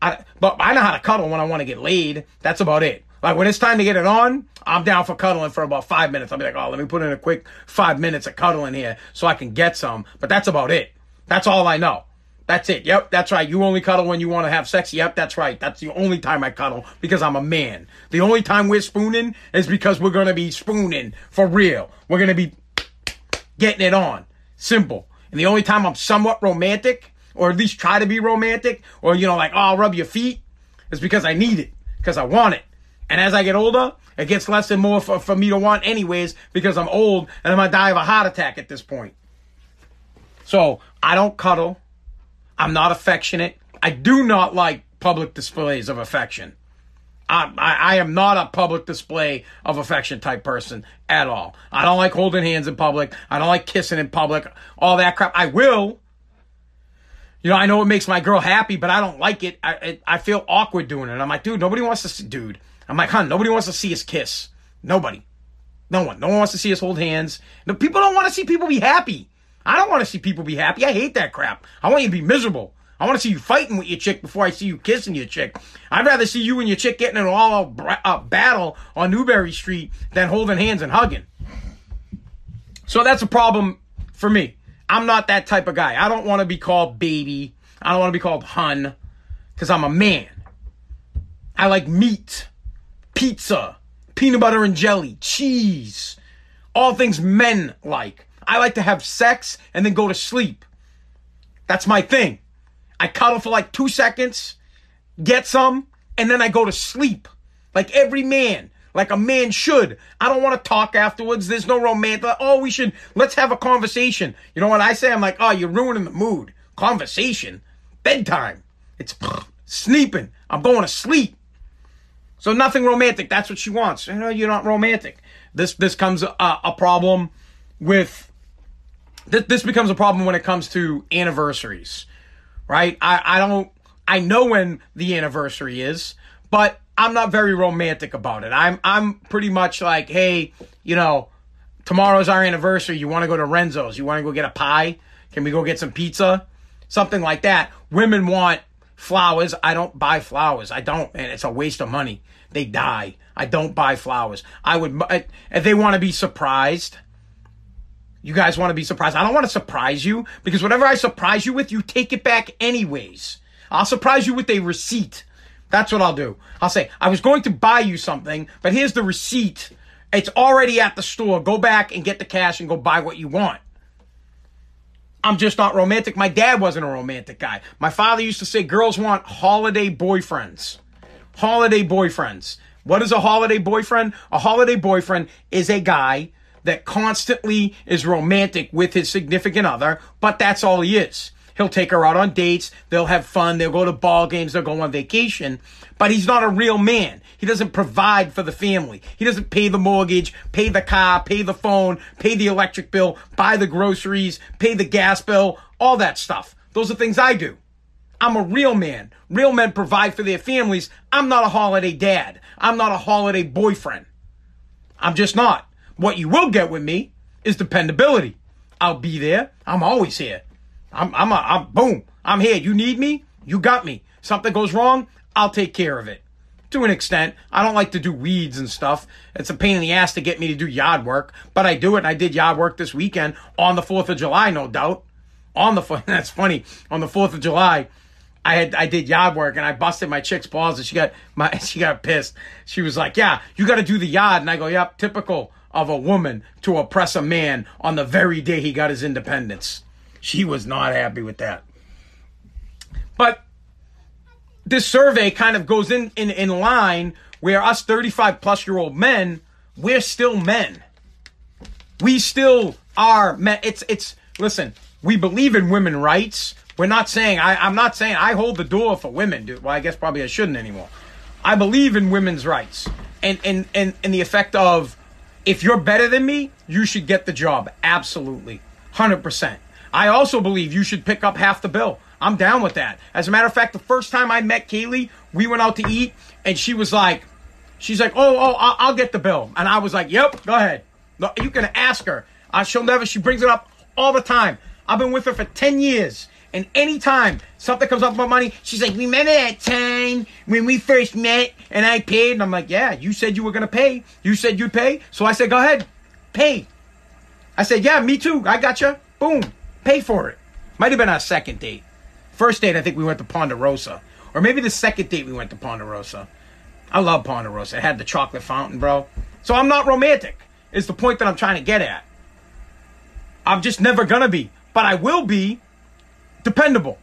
A: I, but I know how to cuddle when I want to get laid. That's about it. Like when it's time to get it on, I'm down for cuddling for about five minutes. I'll be like, oh, let me put in a quick five minutes of cuddling here so I can get some. But that's about it. That's all I know. That's it. Yep, that's right. You only cuddle when you want to have sex. Yep, that's right. That's the only time I cuddle because I'm a man. The only time we're spooning is because we're going to be spooning for real. We're going to be getting it on. Simple. And the only time I'm somewhat romantic or at least try to be romantic, or, you know, like, oh, I'll rub your feet, is because I need it, because I want it. And as I get older, it gets less and more for, for me to want anyways, because I'm old and I'm gonna die of a heart attack at this point. So I don't cuddle. I'm not affectionate. I do not like public displays of affection. I, I, am not a public display of affection type person at all. I don't like holding hands in public. I don't like kissing in public. All that crap. I will you know, I know it makes my girl happy, but I don't like it. I I feel awkward doing it. I'm like, dude, nobody wants to see, dude. I'm like, huh, nobody wants to see us kiss. Nobody. No one. No one wants to see us hold hands. No, people don't want to see people be happy. I don't want to see people be happy. I hate that crap. I want you to be miserable. I want to see you fighting with your chick before I see you kissing your chick. I'd rather see you and your chick getting in an all-out uh, battle on Newbury Street than holding hands and hugging. So that's a problem for me. I'm not that type of guy. I don't want to be called baby. I don't want to be called hun because I'm a man. I like meat, pizza, peanut butter and jelly, cheese, all things men like. I like to have sex and then go to sleep. That's my thing. I cuddle for like two seconds, get some, and then I go to sleep. Like every man like a man should. I don't want to talk afterwards. There's no romance. Oh, we should, let's have a conversation. You know what I say? I'm like, oh, you're ruining the mood. Conversation. Bedtime. It's sleeping. I'm going to sleep. So nothing romantic. That's what she wants. You know, you're not romantic. This, this comes a, a problem with, this, this becomes a problem when it comes to anniversaries, right? I, I don't, I know when the anniversary is, but I'm not very romantic about it. I'm I'm pretty much like, hey, you know, tomorrow's our anniversary. You want to go to Renzo's? You want to go get a pie? Can we go get some pizza? Something like that. Women want Flowers, I don't buy flowers. I don't, and it's a waste of money. They die. I don't buy flowers. I would, if they want to be surprised, you guys want to be surprised. I don't want to surprise you because whatever I surprise you with, you take it back anyways. I'll surprise you with a receipt. That's what I'll do. I'll say, I was going to buy you something, but here's the receipt. It's already at the store. Go back and get the cash and go buy what you want. I'm just not romantic. My dad wasn't a romantic guy. My father used to say girls want holiday boyfriends. Holiday boyfriends. What is a holiday boyfriend? A holiday boyfriend is a guy that constantly is romantic with his significant other, but that's all he is. He'll take her out on dates. They'll have fun. They'll go to ball games. They'll go on vacation. But he's not a real man. He doesn't provide for the family. He doesn't pay the mortgage, pay the car, pay the phone, pay the electric bill, buy the groceries, pay the gas bill, all that stuff. Those are things I do. I'm a real man. Real men provide for their families. I'm not a holiday dad. I'm not a holiday boyfriend. I'm just not. What you will get with me is dependability. I'll be there. I'm always here. I'm, I'm, a, I'm, boom. I'm here. You need me? You got me. Something goes wrong, I'll take care of it. To an extent, I don't like to do weeds and stuff. It's a pain in the ass to get me to do yard work, but I do it. And I did yard work this weekend on the 4th of July, no doubt. On the, that's funny. On the 4th of July, I had I did yard work and I busted my chick's balls and she got my she got pissed. She was like, "Yeah, you got to do the yard." And I go, "Yep, typical of a woman to oppress a man on the very day he got his independence." She was not happy with that. But this survey kind of goes in, in, in line where us 35 plus year old men, we're still men. We still are men. It's, it's, listen, we believe in women rights. We're not saying, I, I'm not saying I hold the door for women. Dude. Well, I guess probably I shouldn't anymore. I believe in women's rights and, and, and, and the effect of if you're better than me, you should get the job. Absolutely. 100%. I also believe you should pick up half the bill. I'm down with that. As a matter of fact, the first time I met Kaylee, we went out to eat, and she was like, she's like, oh, oh, I'll, get the bill, and I was like, yep, go ahead. You can ask her. She'll never. She brings it up all the time. I've been with her for ten years. And anytime something comes up about money, she's like, Remember that time when we first met and I paid? And I'm like, Yeah, you said you were going to pay. You said you'd pay. So I said, Go ahead, pay. I said, Yeah, me too. I got you. Boom. Pay for it. Might have been our second date. First date, I think we went to Ponderosa. Or maybe the second date we went to Ponderosa. I love Ponderosa. It had the chocolate fountain, bro. So I'm not romantic, is the point that I'm trying to get at. I'm just never gonna be. But I will be dependable.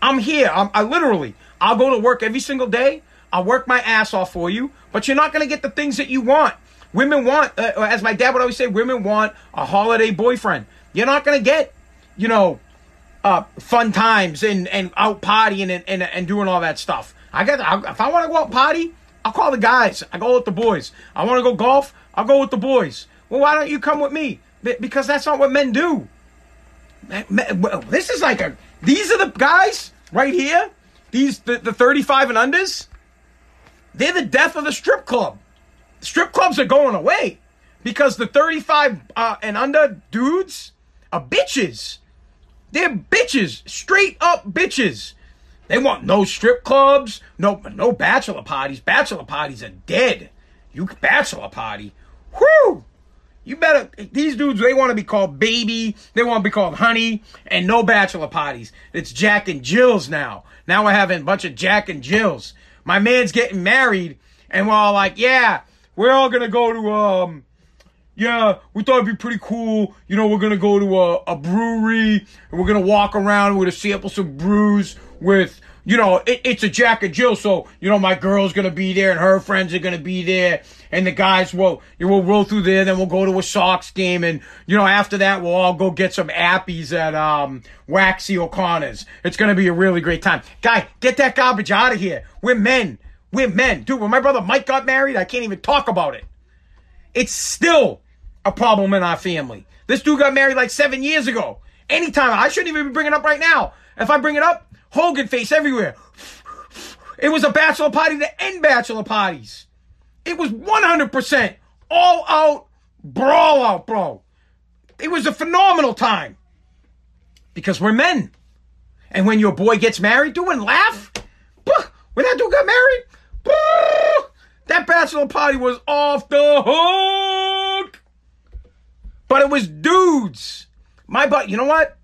A: I'm here. I'm, I literally, I'll go to work every single day. I'll work my ass off for you, but you're not gonna get the things that you want. Women want, uh, as my dad would always say, women want a holiday boyfriend. You're not gonna get you know, uh, fun times and, and out partying and, and, and doing all that stuff. I got I, if I want to go out party, I'll call the guys. I go with the boys. I want to go golf. I'll go with the boys. Well, why don't you come with me? Because that's not what men do. This is like a. These are the guys right here. These the, the 35 and unders. They're the death of the strip club. Strip clubs are going away because the 35 uh, and under dudes are bitches. They're bitches, straight up bitches. They want no strip clubs, no no bachelor parties. Bachelor parties are dead. You bachelor party, whoo! You better these dudes. They want to be called baby. They want to be called honey, and no bachelor parties. It's Jack and Jills now. Now we're having a bunch of Jack and Jills. My man's getting married, and we're all like, yeah, we're all gonna go to um yeah, we thought it'd be pretty cool. You know, we're gonna go to a, a brewery and we're gonna walk around with a sample some brews with, you know, it, it's a Jack and Jill. So, you know, my girl's gonna be there and her friends are gonna be there. And the guys will, you will roll through there. Then we'll go to a Sox game. And, you know, after that, we'll all go get some appies at, um, Waxy O'Connor's. It's gonna be a really great time. Guy, get that garbage out of here. We're men. We're men. Dude, when my brother Mike got married, I can't even talk about it. It's still a problem in our family. This dude got married like seven years ago. Anytime, I shouldn't even be bringing it up right now. If I bring it up, Hogan face everywhere. It was a bachelor party to end bachelor parties. It was 100% all out brawl out, bro. It was a phenomenal time because we're men. And when your boy gets married, dude, and laugh. When that dude got married, that bachelor party was off the hook. But it was dudes. My buddy, you know what?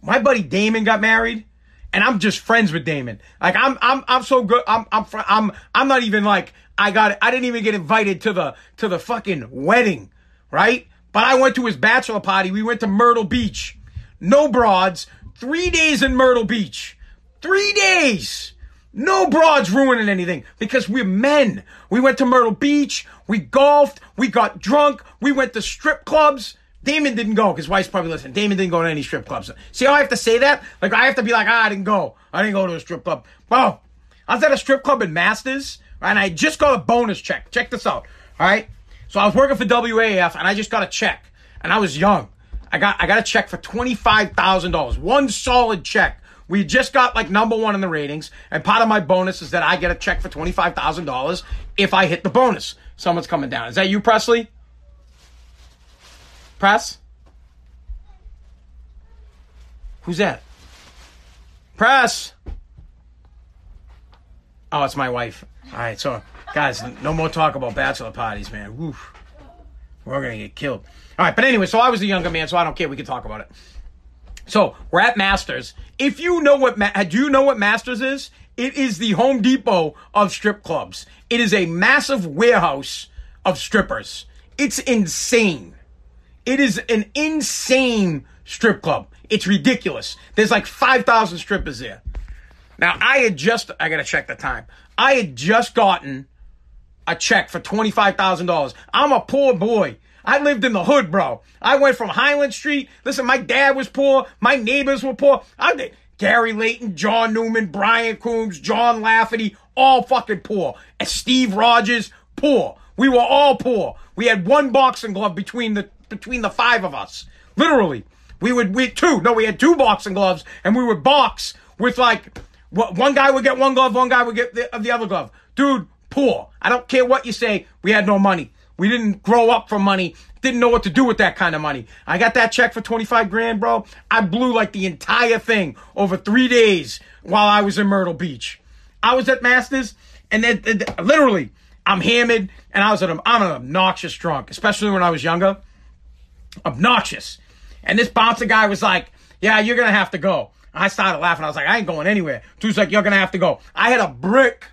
A: My buddy Damon got married, and I'm just friends with Damon. Like I'm, I'm, I'm so good. I'm, I'm, I'm, I'm not even like I got. I didn't even get invited to the to the fucking wedding, right? But I went to his bachelor party. We went to Myrtle Beach. No broads. Three days in Myrtle Beach. Three days. No broads ruining anything because we're men. We went to Myrtle Beach. We golfed. We got drunk. We went to strip clubs. Damon didn't go because wife's probably listening. Damon didn't go to any strip clubs. See how I have to say that? Like I have to be like, ah, I didn't go. I didn't go to a strip club. Well, I was at a strip club in Masters and I just got a bonus check. Check this out. All right. So I was working for WAAF and I just got a check and I was young. I got I got a check for twenty five thousand dollars. One solid check. We just got like number one in the ratings, and part of my bonus is that I get a check for twenty five thousand dollars if I hit the bonus. Someone's coming down. Is that you, Presley? Press? Who's that? Press. Oh, it's my wife. All right, so guys, no more talk about bachelor parties, man. Woof. We're gonna get killed. All right, but anyway, so I was the younger man, so I don't care. We can talk about it. So we're at Masters. If you know what, do you know what Masters is? It is the Home Depot of strip clubs. It is a massive warehouse of strippers. It's insane. It is an insane strip club. It's ridiculous. There's like 5,000 strippers there. Now, I had just, I gotta check the time. I had just gotten a check for $25,000. I'm a poor boy. I lived in the hood, bro. I went from Highland Street. Listen, my dad was poor. My neighbors were poor. I did. Gary Layton, John Newman, Brian Coombs, John Lafferty, all fucking poor. And Steve Rogers, poor. We were all poor. We had one boxing glove between the between the five of us. Literally. We would we two. No, we had two boxing gloves and we would box with like one guy would get one glove, one guy would get the, uh, the other glove. Dude, poor. I don't care what you say. We had no money. We didn't grow up from money. Didn't know what to do with that kind of money. I got that check for 25 grand, bro. I blew like the entire thing over three days while I was in Myrtle Beach. I was at Masters and then, literally I'm hammered and I was at, I'm an obnoxious drunk, especially when I was younger. Obnoxious. And this bouncer guy was like, yeah, you're going to have to go. I started laughing. I was like, I ain't going anywhere. Dude's like, you're going to have to go. I had a brick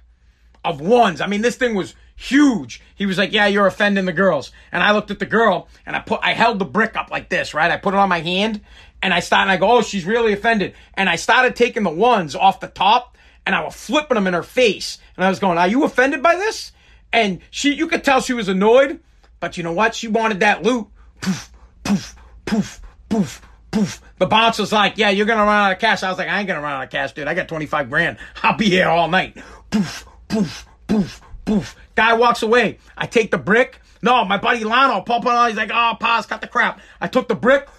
A: of ones. I mean, this thing was huge. He was like, "Yeah, you're offending the girls." And I looked at the girl and I put I held the brick up like this, right? I put it on my hand and I started I go, "Oh, she's really offended." And I started taking the ones off the top and I was flipping them in her face. And I was going, "Are you offended by this?" And she you could tell she was annoyed, but you know what? She wanted that loot. Poof, poof, poof, poof. Poof. The boss was like, yeah, you're gonna run out of cash. I was like, I ain't gonna run out of cash, dude. I got 25 grand. I'll be here all night. Poof, poof, poof, poof. Guy walks away. I take the brick. No, my buddy Lano, Paul on. he's like, oh, pause, cut the crap. I took the brick,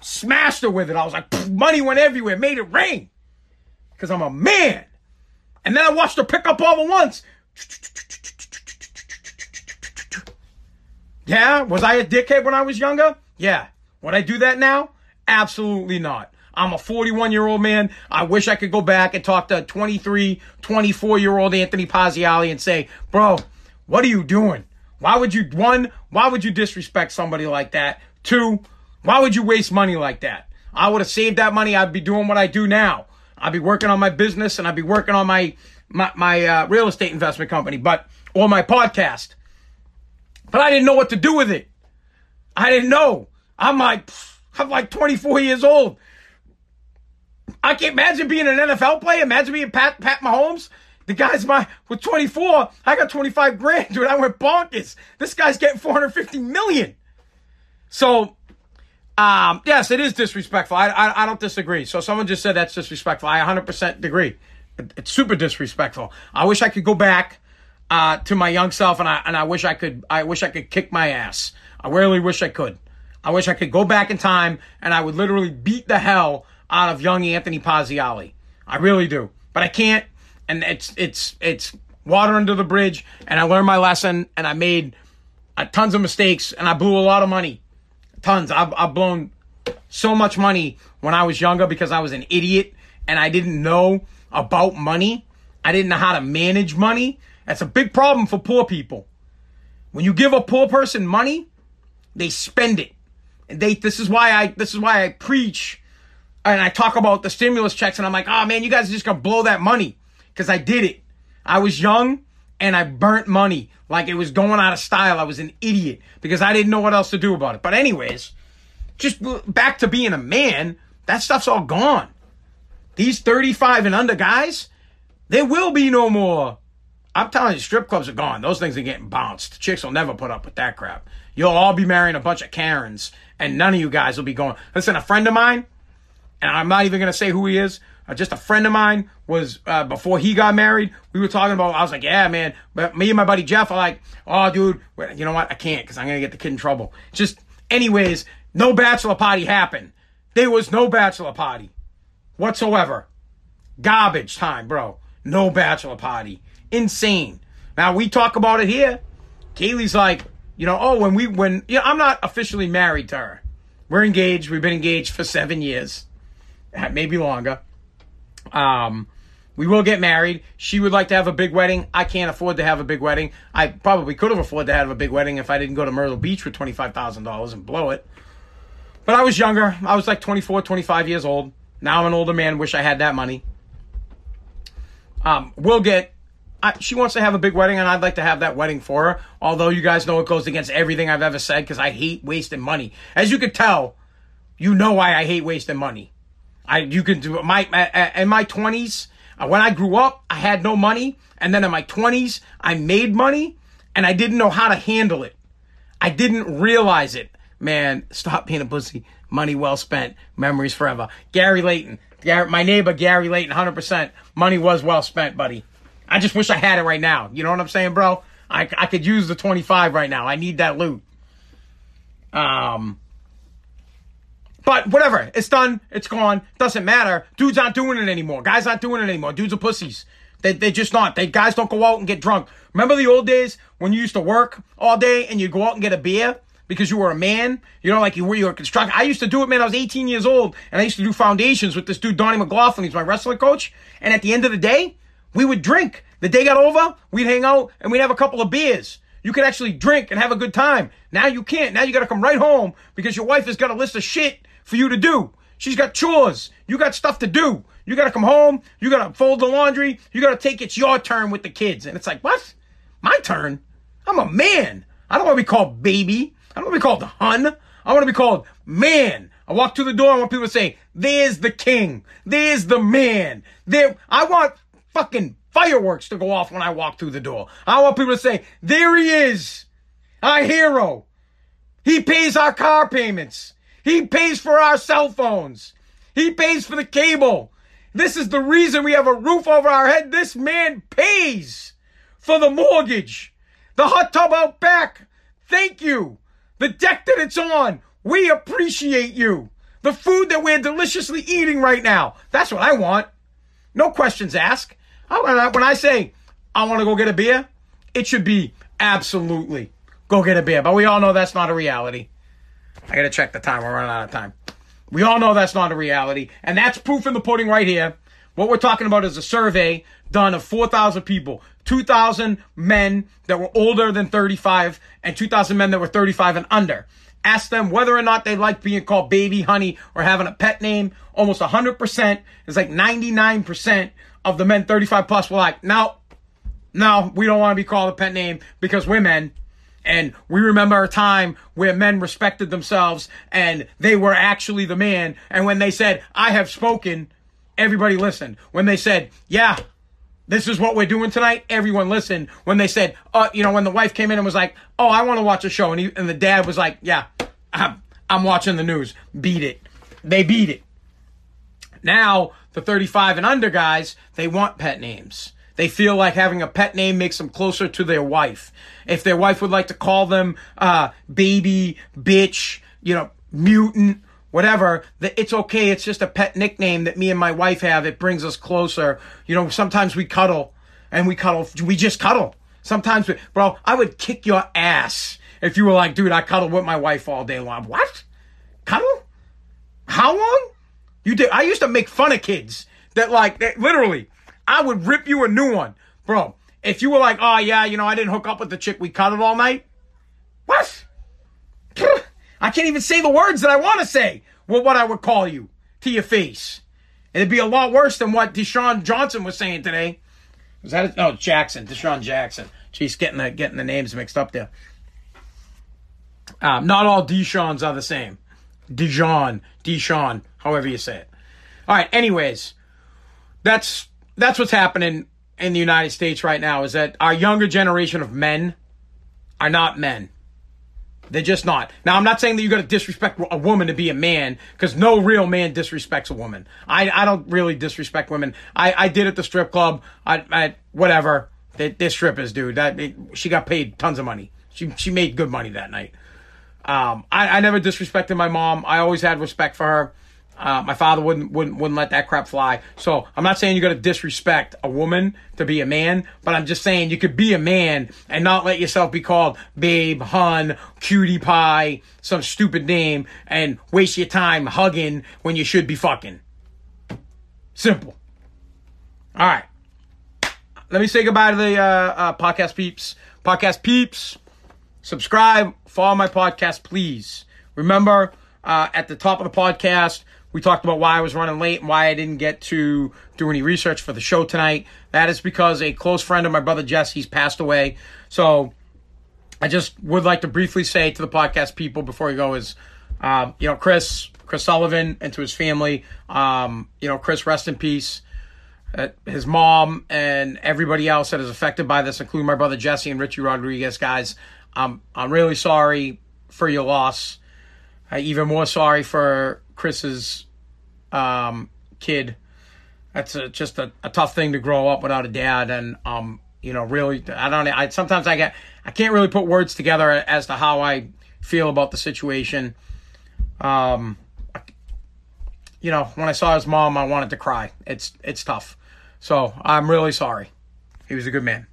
A: smashed her with it. I was like, money went everywhere, made it rain. Because I'm a man. And then I watched her pick up all the ones. Yeah, was I a dickhead when I was younger? Yeah. Would I do that now? Absolutely not. I'm a 41 year old man. I wish I could go back and talk to 23, 24 year old Anthony Paziali and say, bro, what are you doing? Why would you, one, why would you disrespect somebody like that? Two, why would you waste money like that? I would have saved that money. I'd be doing what I do now. I'd be working on my business and I'd be working on my, my, my uh, real estate investment company, but, or my podcast. But I didn't know what to do with it. I didn't know. I'm like, I'm like 24 years old. I can't imagine being an NFL player. Imagine being Pat Pat Mahomes. The guy's my with 24. I got 25 grand, dude. I went bonkers. This guy's getting 450 million. So, um, yes, it is disrespectful. I, I, I don't disagree. So someone just said that's disrespectful. I 100% agree. It's super disrespectful. I wish I could go back uh, to my young self, and I and I wish I could. I wish I could kick my ass. I really wish I could. I wish I could go back in time, and I would literally beat the hell out of young Anthony Paziali. I really do. But I can't and it's it's it's water under the bridge and I learned my lesson and I made uh, tons of mistakes and I blew a lot of money. Tons. I've, I've blown so much money when I was younger because I was an idiot and I didn't know about money, I didn't know how to manage money. That's a big problem for poor people. When you give a poor person money, they spend it. They this is why I this is why I preach and I talk about the stimulus checks and I'm like, "Oh man, you guys are just going to blow that money." Cuz I did it. I was young and I burnt money like it was going out of style. I was an idiot because I didn't know what else to do about it. But anyways, just back to being a man, that stuff's all gone. These 35 and under guys, there will be no more. I'm telling you, strip clubs are gone. Those things are getting bounced. Chicks will never put up with that crap. You'll all be marrying a bunch of Karens, and none of you guys will be going. Listen, a friend of mine, and I'm not even going to say who he is, uh, just a friend of mine was, uh, before he got married, we were talking about, I was like, yeah, man, but me and my buddy Jeff are like, oh, dude, you know what? I can't because I'm to get the kid in trouble. Just, anyways, no bachelor party happened. There was no bachelor party whatsoever. Garbage time, bro. No bachelor party. Insane. Now we talk about it here. Kaylee's like, you know, oh, when we when you know, I'm not officially married to her. We're engaged. We've been engaged for seven years, maybe longer. Um, we will get married. She would like to have a big wedding. I can't afford to have a big wedding. I probably could have afforded to have a big wedding if I didn't go to Myrtle Beach with twenty five thousand dollars and blow it. But I was younger. I was like 24, 25 years old. Now I'm an older man. Wish I had that money. Um, we'll get. I, she wants to have a big wedding, and I'd like to have that wedding for her. Although you guys know it goes against everything I've ever said because I hate wasting money. As you could tell, you know why I hate wasting money. I you can do my in my twenties uh, when I grew up, I had no money, and then in my twenties, I made money, and I didn't know how to handle it. I didn't realize it man, stop being a pussy. Money well spent. Memories forever. Gary Layton. My neighbor, Gary Layton, 100%. Money was well spent, buddy. I just wish I had it right now. You know what I'm saying, bro? I, I could use the 25 right now. I need that loot. Um, but whatever. It's done. It's gone. Doesn't matter. Dudes aren't doing it anymore. Guys aren't doing it anymore. Dudes are pussies. They, they just not. They guys don't go out and get drunk. Remember the old days when you used to work all day and you go out and get a beer? because you were a man. You know, like you were you were constructing. I used to do it, man. I was 18 years old, and I used to do foundations with this dude Donnie McLaughlin. He's my wrestling coach. And at the end of the day, we would drink. The day got over, we'd hang out and we'd have a couple of beers. You could actually drink and have a good time. Now you can't. Now you got to come right home because your wife has got a list of shit for you to do. She's got chores. You got stuff to do. You got to come home. You got to fold the laundry. You got to take it's your turn with the kids. And it's like, what? My turn? I'm a man. I don't want to be called baby. I don't want to be called hun. I want to be called man. I walk through the door. I want people to say, there's the king. There's the man. There, I want fucking fireworks to go off when I walk through the door. I want people to say, there he is. Our hero. He pays our car payments. He pays for our cell phones. He pays for the cable. This is the reason we have a roof over our head. This man pays for the mortgage. The hot tub out back. Thank you. The deck that it's on. We appreciate you. The food that we're deliciously eating right now. That's what I want. No questions asked. When I say I want to go get a beer, it should be absolutely go get a beer. But we all know that's not a reality. I got to check the time. We're running out of time. We all know that's not a reality. And that's proof in the pudding right here. What we're talking about is a survey done of 4,000 people, 2,000 men that were older than 35 and 2,000 men that were 35 and under. Asked them whether or not they like being called baby, honey, or having a pet name. Almost 100%, it's like 99% of the men 35 plus were like, no, no, we don't want to be called a pet name because we're men. And we remember a time where men respected themselves and they were actually the man. And when they said, I have spoken, everybody listened. When they said, yeah, this is what we're doing tonight. Everyone listened when they said, uh, you know, when the wife came in and was like, oh, I want to watch a show. And, he, and the dad was like, yeah, I'm, I'm watching the news. Beat it. They beat it. Now, the 35 and under guys, they want pet names. They feel like having a pet name makes them closer to their wife. If their wife would like to call them, uh, baby, bitch, you know, mutant, whatever, that it's okay. It's just a pet nickname that me and my wife have. It brings us closer. You know, sometimes we cuddle and we cuddle. We just cuddle. Sometimes, we, bro, I would kick your ass if you were like, dude, I cuddle with my wife all day long. What? Cuddle? How long? You did. I used to make fun of kids that like that literally, I would rip you a new one, bro. If you were like, oh yeah, you know, I didn't hook up with the chick, we cut it all night. What? I can't even say the words that I want to say. Well, what I would call you to your face. It'd be a lot worse than what Deshaun Johnson was saying today. Was that? No, Jackson, DeSean Jackson. Jeez, getting the getting the names mixed up there. Um, not all Deshawns are the same. Dijon, Deshaun, however you say it. All right. Anyways, that's that's what's happening in the United States right now. Is that our younger generation of men are not men. They're just not. Now, I'm not saying that you got to disrespect a woman to be a man, because no real man disrespects a woman. I, I don't really disrespect women. I, I did at the strip club. I, I whatever. They, they're strippers, dude. That she got paid tons of money. She she made good money that night. Um, I, I never disrespected my mom. I always had respect for her. Uh, my father wouldn't wouldn't wouldn't let that crap fly. So I'm not saying you got to disrespect a woman to be a man, but I'm just saying you could be a man and not let yourself be called babe, hun, cutie pie, some stupid name, and waste your time hugging when you should be fucking. Simple. All right. Let me say goodbye to the uh, uh, podcast peeps. Podcast peeps, subscribe, follow my podcast, please. Remember, uh, at the top of the podcast, we talked about why I was running late and why I didn't get to do any research for the show tonight. That is because a close friend of my brother Jesse's passed away. So I just would like to briefly say to the podcast people before we go is, uh, you know, Chris, Chris Sullivan, and to his family, um, you know, Chris, rest in peace. Uh, his mom and everybody else that is affected by this, including my brother Jesse and Richie Rodriguez, guys. I'm I'm really sorry for your loss. Uh, even more sorry for Chris's um, kid. That's a, just a, a, tough thing to grow up without a dad, and um, you know, really, I don't. I sometimes I get I can't really put words together as to how I feel about the situation. Um, you know, when I saw his mom, I wanted to cry. It's it's tough. So I'm really sorry. He was a good man.